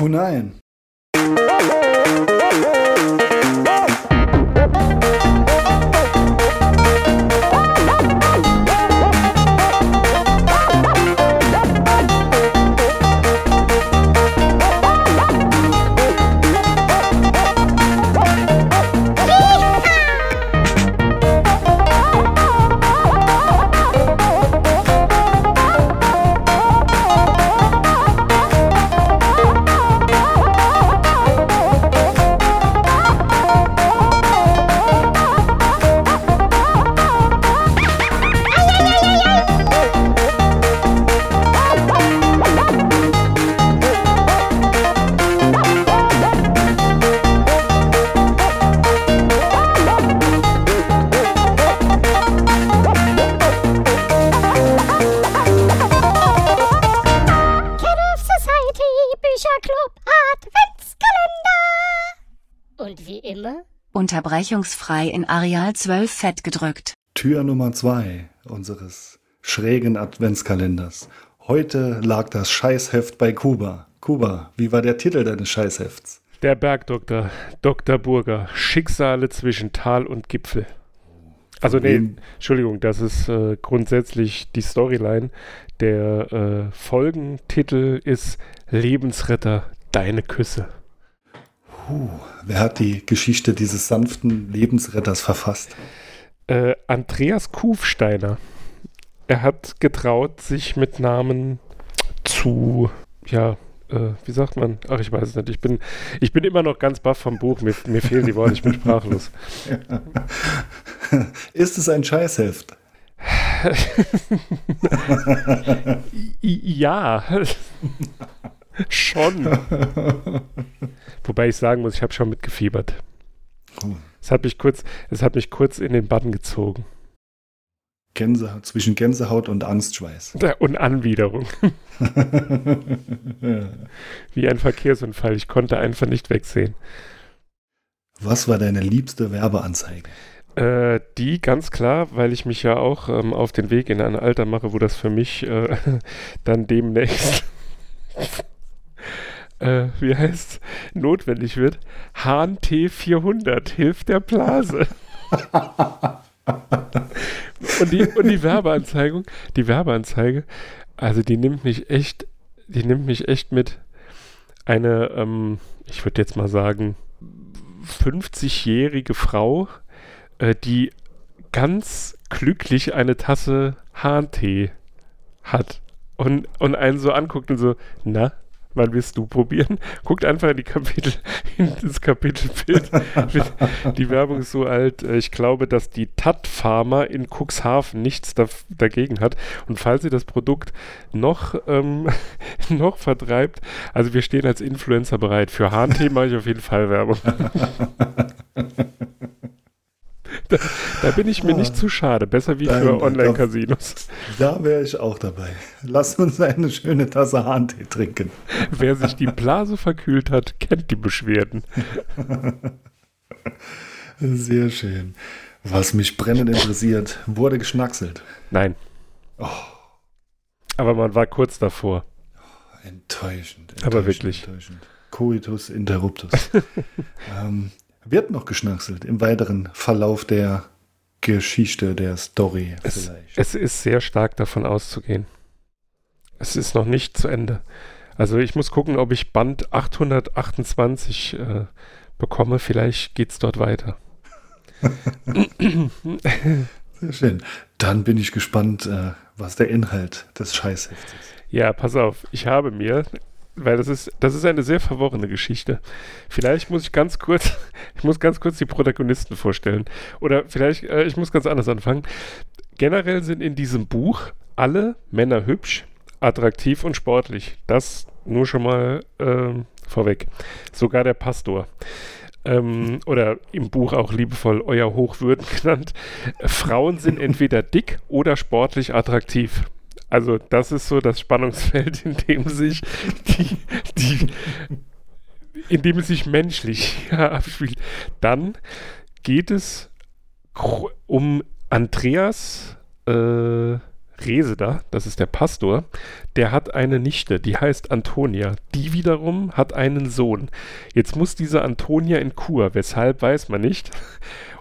Oh nein. Und wie immer Unterbrechungsfrei in Areal 12 fett gedrückt. Tür Nummer zwei unseres schrägen Adventskalenders. Heute lag das Scheißheft bei Kuba. Kuba, wie war der Titel deines Scheißhefts? Der Bergdoktor, Dr. Burger, Schicksale zwischen Tal und Gipfel. Also nee? Entschuldigung, das ist äh, grundsätzlich die Storyline. Der äh, Folgentitel ist Lebensretter, deine Küsse. Wer hat die Geschichte dieses sanften Lebensretters verfasst? Äh, Andreas Kufsteiner. Er hat getraut, sich mit Namen zu, ja, äh, wie sagt man? Ach, ich weiß es nicht. Ich bin, ich bin immer noch ganz baff vom Buch. Mir, mir fehlen die Worte, ich bin sprachlos. Ist es ein Scheißheft? Ja, schon. Wobei ich sagen muss, ich habe schon mitgefiebert. Oh. Es hat mich kurz, es hat mich kurz in den Bann gezogen. Gänsehaut, zwischen Gänsehaut und Angstschweiß. Und Anwiderung. Wie ein Verkehrsunfall. Ich konnte einfach nicht wegsehen. Was war deine liebste Werbeanzeige? Äh, die ganz klar, weil ich mich ja auch ähm, auf den Weg in ein Alter mache, wo das für mich äh, dann demnächst, äh, wie heißt notwendig wird. Hahn T400 hilft der Blase. und, die, und die Werbeanzeigung, die Werbeanzeige, also die nimmt mich echt, die nimmt mich echt mit. Eine, ähm, ich würde jetzt mal sagen, 50-jährige Frau, äh, die ganz glücklich eine Tasse Hahntee hat und, und einen so anguckt und so, na, wann willst du probieren? Guckt einfach in die Kapitel, in das Kapitelbild. die Werbung ist so alt. äh, Ich glaube, dass die Tat Pharma in Cuxhaven nichts da, dagegen hat. Und falls sie das Produkt noch, ähm, noch vertreibt, also wir stehen als Influencer bereit. Für Hahntee mache ich auf jeden Fall Werbung. Da, da bin ich mir nicht zu schade. Besser wie Nein, für Online-Casinos. Da wäre ich auch dabei. Lass uns eine schöne Tasse Hahntee trinken. Wer sich die Blase verkühlt hat, kennt die Beschwerden. Sehr schön. Was mich brennend interessiert, wurde geschnackselt. Nein. Oh. Aber man war kurz davor. Enttäuschend. enttäuschend Aber wirklich. Enttäuschend. Coitus interruptus. ähm, wird noch geschnackselt im weiteren Verlauf der Geschichte, der Story Es, vielleicht. es ist sehr stark davon auszugehen. Es ist noch nicht zu Ende. Also ich muss gucken, ob ich Band 828 äh, bekomme. Vielleicht geht es dort weiter. Sehr schön. Dann bin ich gespannt, äh, was der Inhalt des Scheißhefts ist. Ja, pass auf. Ich habe mir, weil das ist, das ist eine sehr verworrene Geschichte. Vielleicht muss ich ganz kurz, ich muss ganz kurz die Protagonisten vorstellen. Oder vielleicht, äh, ich muss ganz anders anfangen. Generell sind in diesem Buch alle Männer hübsch, attraktiv und sportlich. Das nur schon mal ähm, vorweg. Sogar der Pastor. Ähm, oder im Buch auch liebevoll Euer Hochwürden genannt. Frauen sind entweder dick oder sportlich attraktiv. Also das ist so das Spannungsfeld, in dem sich die, die in dem es sich menschlich ja, abspielt. Dann geht es um Andreas, äh, Reseda, das ist der Pastor, der hat eine Nichte, die heißt Antonia. Die wiederum hat einen Sohn. Jetzt muss diese Antonia in Kur, weshalb weiß man nicht.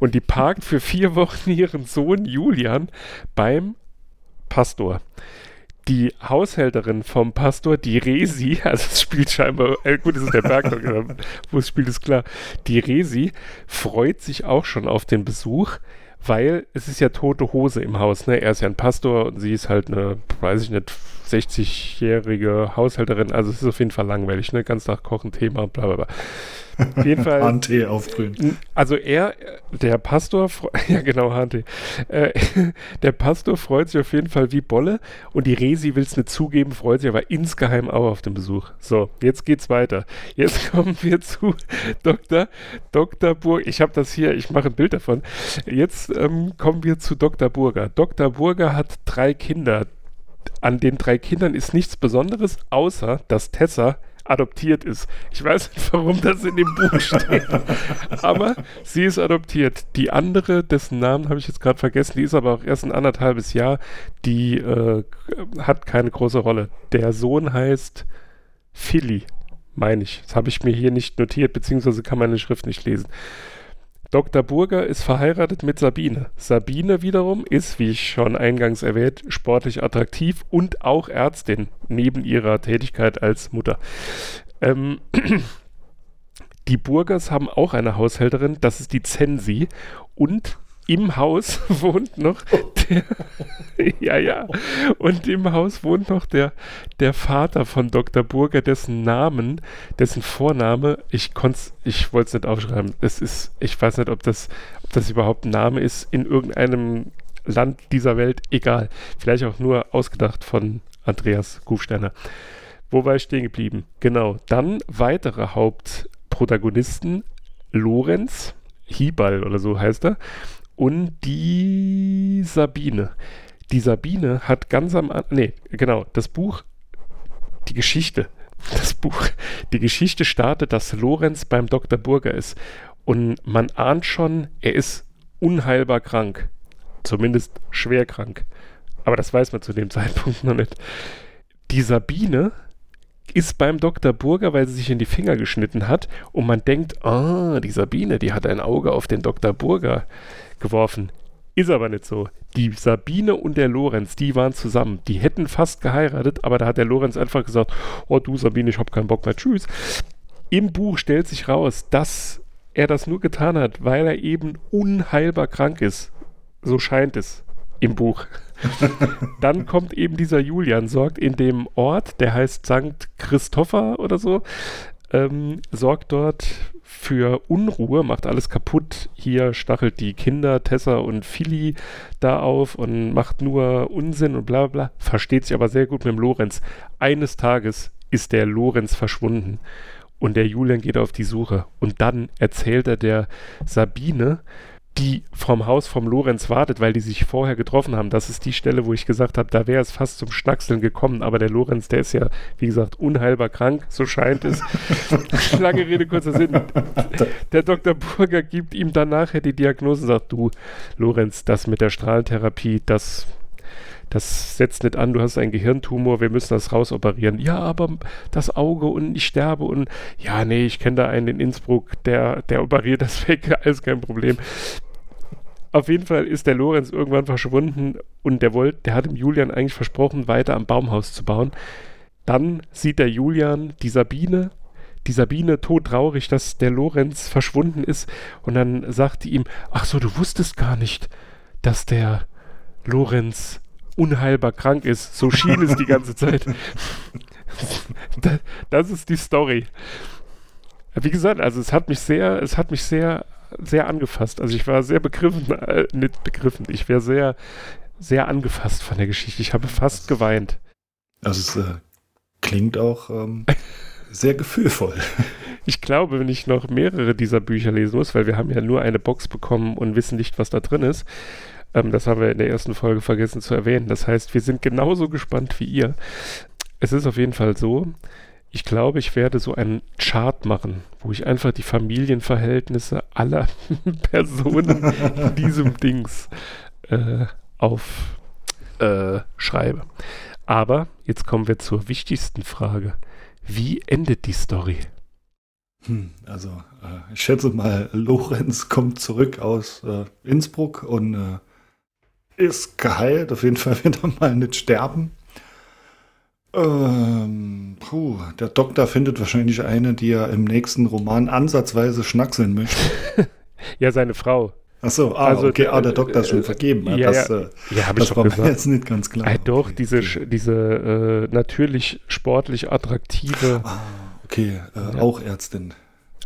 Und die parkt für vier Wochen ihren Sohn Julian beim Pastor. Die Haushälterin vom Pastor, die Resi, also es spielt scheinbar, äh, gut, es ist der Bergdok, wo es spielt, ist klar. Die Resi freut sich auch schon auf den Besuch, weil es ist ja tote Hose im Haus, ne? Er ist ja ein Pastor und sie ist halt eine, weiß ich nicht, 60-jährige Haushälterin, also es ist auf jeden Fall langweilig, ne? Ganz nach Kochen, Thema, bla bla bla. Auf jeden Fall. Handtee aufbrühen. Also er, der Pastor, ja genau, Handtee. Äh, der Pastor freut sich auf jeden Fall wie Bolle und die Resi will es nicht zugeben, freut sich aber insgeheim auch auf den Besuch. So, jetzt geht's weiter. Jetzt kommen wir zu Dr. Dr. Burger. Ich habe das hier, ich mache ein Bild davon. Jetzt ähm, kommen wir zu Dr. Burger. Dr. Burger hat drei Kinder. An den drei Kindern ist nichts Besonderes, außer dass Tessa adoptiert ist. Ich weiß nicht, warum das in dem Buch steht. aber sie ist adoptiert. Die andere, dessen Namen habe ich jetzt gerade vergessen, die ist aber auch erst ein anderthalbes Jahr, die äh, hat keine große Rolle. Der Sohn heißt Philly, meine ich. Das habe ich mir hier nicht notiert, beziehungsweise kann meine Schrift nicht lesen. Dr. Burger ist verheiratet mit Sabine. Sabine wiederum ist, wie ich schon eingangs erwähnt, sportlich attraktiv und auch Ärztin, neben ihrer Tätigkeit als Mutter. Ähm, die Burgers haben auch eine Haushälterin, das ist die Zensi. Und im Haus wohnt noch der, ja, ja, und im Haus wohnt noch der, der Vater von Dr. Burger, dessen Namen, dessen Vorname, ich konnte ich wollte es nicht aufschreiben. Es ist, ich weiß nicht, ob das, ob das überhaupt ein Name ist in irgendeinem Land dieser Welt, egal. Vielleicht auch nur ausgedacht von Andreas Kufsteiner. Wo war ich stehen geblieben? Genau. Dann weitere Hauptprotagonisten. Lorenz, Hibal oder so heißt er und die Sabine. Die Sabine hat ganz am Anfang, nee, genau, das Buch, die Geschichte, das Buch, die Geschichte startet, dass Lorenz beim Dr. Burger ist und man ahnt schon, er ist unheilbar krank. Zumindest schwer krank. Aber das weiß man zu dem Zeitpunkt noch nicht. Die Sabine ist beim Dr. Burger, weil sie sich in die Finger geschnitten hat und man denkt, ah, die Sabine, die hat ein Auge auf den Dr. Burger geworfen. Ist aber nicht so. Die Sabine und der Lorenz, die waren zusammen. Die hätten fast geheiratet, aber da hat der Lorenz einfach gesagt, oh du Sabine, ich hab keinen Bock mehr, tschüss. Im Buch stellt sich raus, dass er das nur getan hat, weil er eben unheilbar krank ist. So scheint es im Buch. Dann kommt eben dieser Julian, sorgt in dem Ort, der heißt St. Christopher oder so, ähm, sorgt dort für Unruhe, macht alles kaputt. Hier stachelt die Kinder, Tessa und Philly da auf und macht nur Unsinn und bla bla. Versteht sich aber sehr gut mit dem Lorenz. Eines Tages ist der Lorenz verschwunden und der Julian geht auf die Suche. Und dann erzählt er der Sabine, die vom Haus vom Lorenz wartet, weil die sich vorher getroffen haben. Das ist die Stelle, wo ich gesagt habe, da wäre es fast zum Schnackseln gekommen. Aber der Lorenz, der ist ja, wie gesagt, unheilbar krank, so scheint es. Lange Rede, kurzer Sinn. Der Dr. Burger gibt ihm dann nachher die Diagnose und sagt, du, Lorenz, das mit der Strahlentherapie, das das setzt nicht an, du hast einen Gehirntumor, wir müssen das rausoperieren. Ja, aber das Auge und ich sterbe und ja, nee, ich kenne da einen in Innsbruck, der, der operiert das weg, alles kein Problem. Auf jeden Fall ist der Lorenz irgendwann verschwunden und der wollte, der hat dem Julian eigentlich versprochen, weiter am Baumhaus zu bauen. Dann sieht der Julian die Sabine, die Sabine todtraurig, dass der Lorenz verschwunden ist und dann sagt die ihm, ach so, du wusstest gar nicht, dass der Lorenz unheilbar krank ist. So schien es die ganze Zeit. das ist die Story. Wie gesagt, also es hat mich sehr, es hat mich sehr, sehr angefasst. Also ich war sehr begriffen, äh, nicht begriffen, ich wäre sehr, sehr angefasst von der Geschichte. Ich habe fast geweint. Also es äh, klingt auch ähm, sehr gefühlvoll. Ich glaube, wenn ich noch mehrere dieser Bücher lesen muss, weil wir haben ja nur eine Box bekommen und wissen nicht, was da drin ist, ähm, das haben wir in der ersten Folge vergessen zu erwähnen. Das heißt, wir sind genauso gespannt wie ihr. Es ist auf jeden Fall so, ich glaube, ich werde so einen Chart machen, wo ich einfach die Familienverhältnisse aller Personen in diesem Dings äh, auf, äh. Aber jetzt kommen wir zur wichtigsten Frage. Wie endet die Story? Hm, also, äh, ich schätze mal, Lorenz kommt zurück aus äh, Innsbruck und äh, ist geheilt. Auf jeden Fall wird er mal nicht sterben. Ähm, puh, der Doktor findet wahrscheinlich eine, die er im nächsten Roman ansatzweise schnackseln möchte. Ja, seine Frau. Achso, ah, Also, okay, ah, der äh, Doktor ist schon äh, vergeben. ja, das ja. äh, Ja, habe ich war mir gesagt. jetzt nicht ganz klar. Ah, doch, Okay, diese, okay. diese äh, natürlich sportlich attraktive, Ah, okay, äh, Ja. auch Ärztin.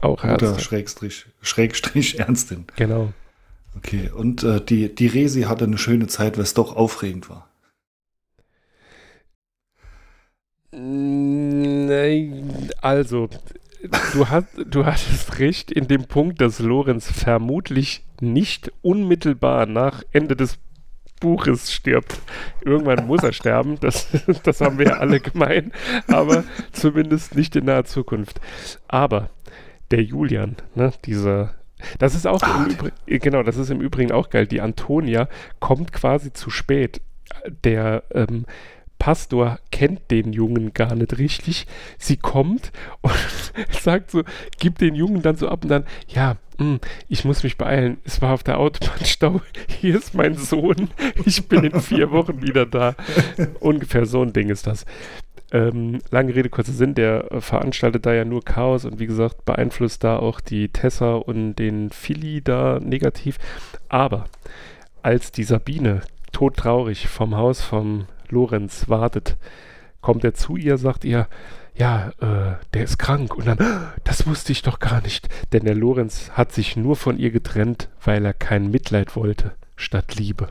auch Ärztin. Schrägstrich, Schrägstrich Ärztin. Genau. Okay, und äh, die, die Resi hatte eine schöne Zeit, weil es doch aufregend war. Nein, also, du, hast, du hattest recht in dem Punkt, dass Lorenz vermutlich nicht unmittelbar nach Ende des Buches stirbt. Irgendwann muss er sterben, das, das haben wir ja alle gemein, aber zumindest nicht in naher Zukunft. Aber der Julian, ne, dieser, das ist auch im Übrigen, genau, das ist im Übrigen auch geil. Die Antonia kommt quasi zu spät. Der ähm, Pastor kennt den Jungen gar nicht richtig. Sie kommt und sagt so, gibt den Jungen dann so ab und dann, ja, hm, ich muss mich beeilen. Es war auf der Autobahn Stau. Hier ist mein Sohn. Ich bin in vier Wochen wieder da. Ungefähr so ein Ding ist das. Ähm, lange Rede, kurzer Sinn, der äh, veranstaltet da ja nur Chaos und wie gesagt, beeinflusst da auch die Tessa und den Philly da negativ. Aber als die Sabine todtraurig vom Haus vom Lorenz wartet, kommt er zu ihr, sagt ihr, ja, äh, der ist krank. Und dann, "Ah, das wusste ich doch gar nicht. Denn der Lorenz hat sich nur von ihr getrennt, weil er kein Mitleid wollte, statt Liebe.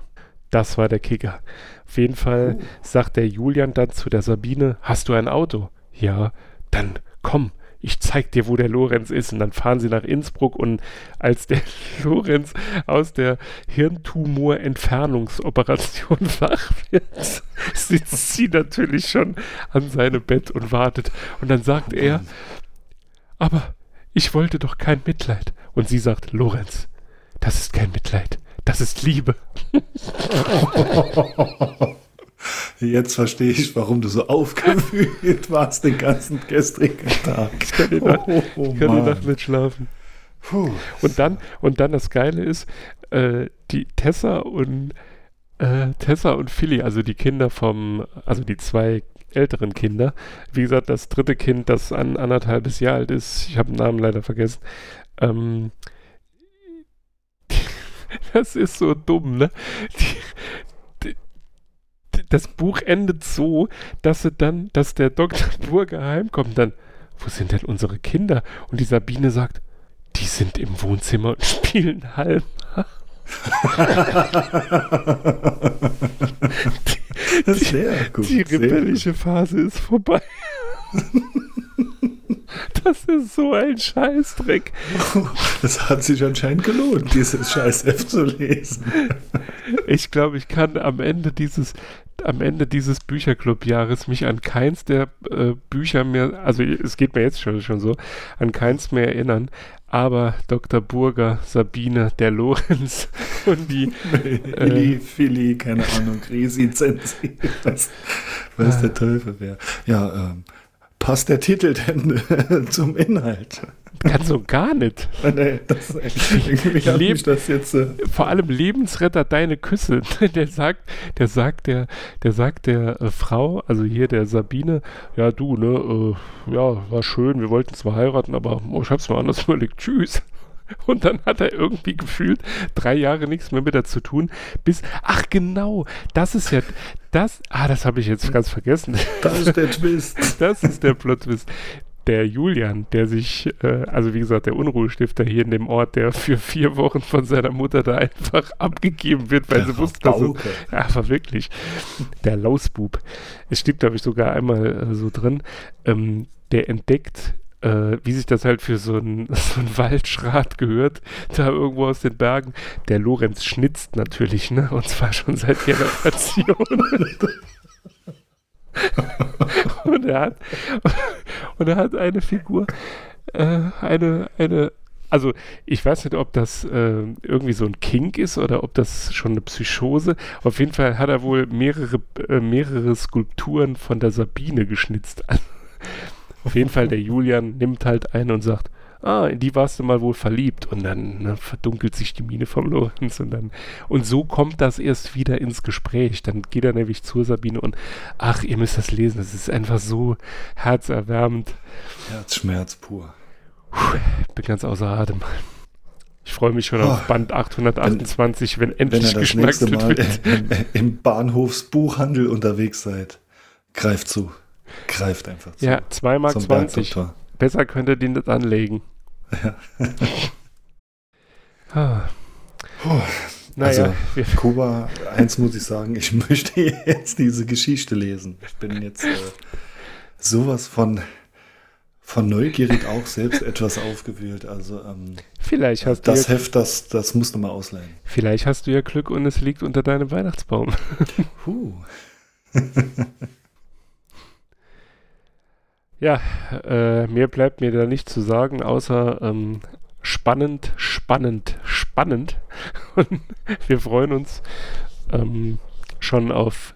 Das war der Kicker. Auf jeden Fall sagt der Julian dann zu der Sabine, hast du ein Auto? Ja, dann komm, ich zeig dir, wo der Lorenz ist. Und dann fahren sie nach Innsbruck und als der Lorenz aus der Hirntumor-Entfernungsoperation wach wird, sitzt sie natürlich schon an seinem Bett und wartet. Und dann sagt er, aber ich wollte doch kein Mitleid. Und sie sagt, Lorenz, das ist kein Mitleid, das ist Liebe. Jetzt verstehe ich, warum du so aufgewühlt warst den ganzen gestrigen Tag. Ich kann die Nacht- oh, Ich kann die. Nacht nicht schlafen. Puh. Und dann, und dann das Geile ist, äh, die Tessa und äh, Tessa und Philly, also die Kinder vom, also die zwei älteren Kinder, wie gesagt, das dritte Kind, das an anderthalbes Jahr alt ist, ich habe den Namen leider vergessen, ähm, das ist so dumm, ne? Die, das Buch endet so, dass sie dann, dass der Dr. Burger heimkommt, dann, wo sind denn unsere Kinder? Und die Sabine sagt, die sind im Wohnzimmer und spielen Halm. Sehr gut. Die rebellische Phase ist vorbei. Das ist so ein Scheißdreck. gut. Das hat sich anscheinend gelohnt, dieses scheiß F zu lesen. Ich glaube, ich kann am Ende dieses, am Ende dieses Bücherclub-Jahres mich an keins der äh, Bücher mehr, also es geht mir jetzt schon, schon so, an keins mehr erinnern. Aber Dr. Burger, Sabine, der Lorenz und die Illy, Philly, keine Ahnung, Resi, Zensi, was, was der Teufel wäre. Ja, ähm, passt der Titel denn äh, zum Inhalt? Ganz so gar nicht. Nee, das, irgendwie hat Leb- mich das jetzt... Äh, vor allem Lebensretter deine Küsse. Der sagt, der sagt der, der sagt der äh, Frau, also hier der Sabine, ja du, ne, äh, ja, war schön, wir wollten zwar heiraten, aber oh, ich hab's mir anders überlegt, tschüss. Und dann hat er irgendwie gefühlt drei Jahre nichts mehr mit ihr zu tun, bis, ach genau, das ist ja, das, ah, das habe ich jetzt ganz vergessen. das ist der Twist. Das ist der Plot-Twist. Der Julian, der sich, äh, also wie gesagt, der Unruhestifter hier in dem Ort, der für vier Wochen von seiner Mutter da einfach abgegeben wird, weil Der sie wusste, dass Rabauke. ja, aber wirklich, der Lausbub. Es steht, glaube ich, sogar einmal äh, so drin, ähm, der entdeckt, äh, wie sich das halt für so ein, so ein Waldschrat gehört, da irgendwo aus den Bergen. Der Lorenz schnitzt natürlich, ne? Und zwar schon seit Generationen. und er hat und er hat eine Figur, äh, eine, eine also ich weiß nicht, ob das äh, irgendwie so ein Kink ist oder ob das schon eine Psychose. Auf jeden Fall hat er wohl mehrere, äh, mehrere Skulpturen von der Sabine geschnitzt. Auf jeden Fall, der Julian nimmt halt ein und sagt, ah, in die warst du mal wohl verliebt. Und dann ne, verdunkelt sich die Miene vom Lorenz und dann, und so kommt das erst wieder ins Gespräch. Dann geht er nämlich zur Sabine und, ach, ihr müsst das lesen, das ist einfach so herzerwärmend. Herzschmerz pur. Puh, bin ganz außer Atem. Ich freue mich schon oh, auf Band 828, wenn, wenn endlich wenn ihr das nächste Mal wird. im Bahnhofsbuchhandel unterwegs seid. Greift zu. Greift einfach zu. Ja, 2 Mark 20. Besser könnt ihr den nicht anlegen. Ja. ah. oh, naja, also, Kuba, eins muss ich sagen, ich möchte jetzt diese Geschichte lesen. Ich bin jetzt äh, sowas von, von neugierig auch selbst etwas aufgewühlt. Also ähm, vielleicht hast das du Heft, das, das musst du mal ausleihen. Vielleicht hast du ja Glück und es liegt unter deinem Weihnachtsbaum. Huh. Ja, äh, mehr bleibt mir da nicht zu sagen, außer ähm, spannend, spannend, spannend. Und wir freuen uns ähm, schon auf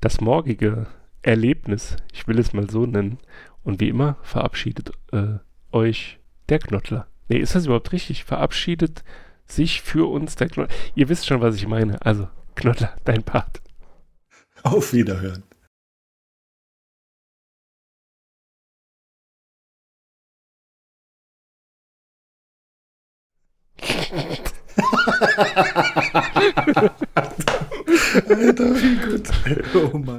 das morgige Erlebnis. Ich will es mal so nennen. Und wie immer verabschiedet äh, euch der Knottler. Nee, ist das überhaupt richtig? Verabschiedet sich für uns der Knottler. Ihr wisst schon, was ich meine. Also, Knottler, dein Part. Auf Wiederhören. Alter, wie gut. Oh Mann.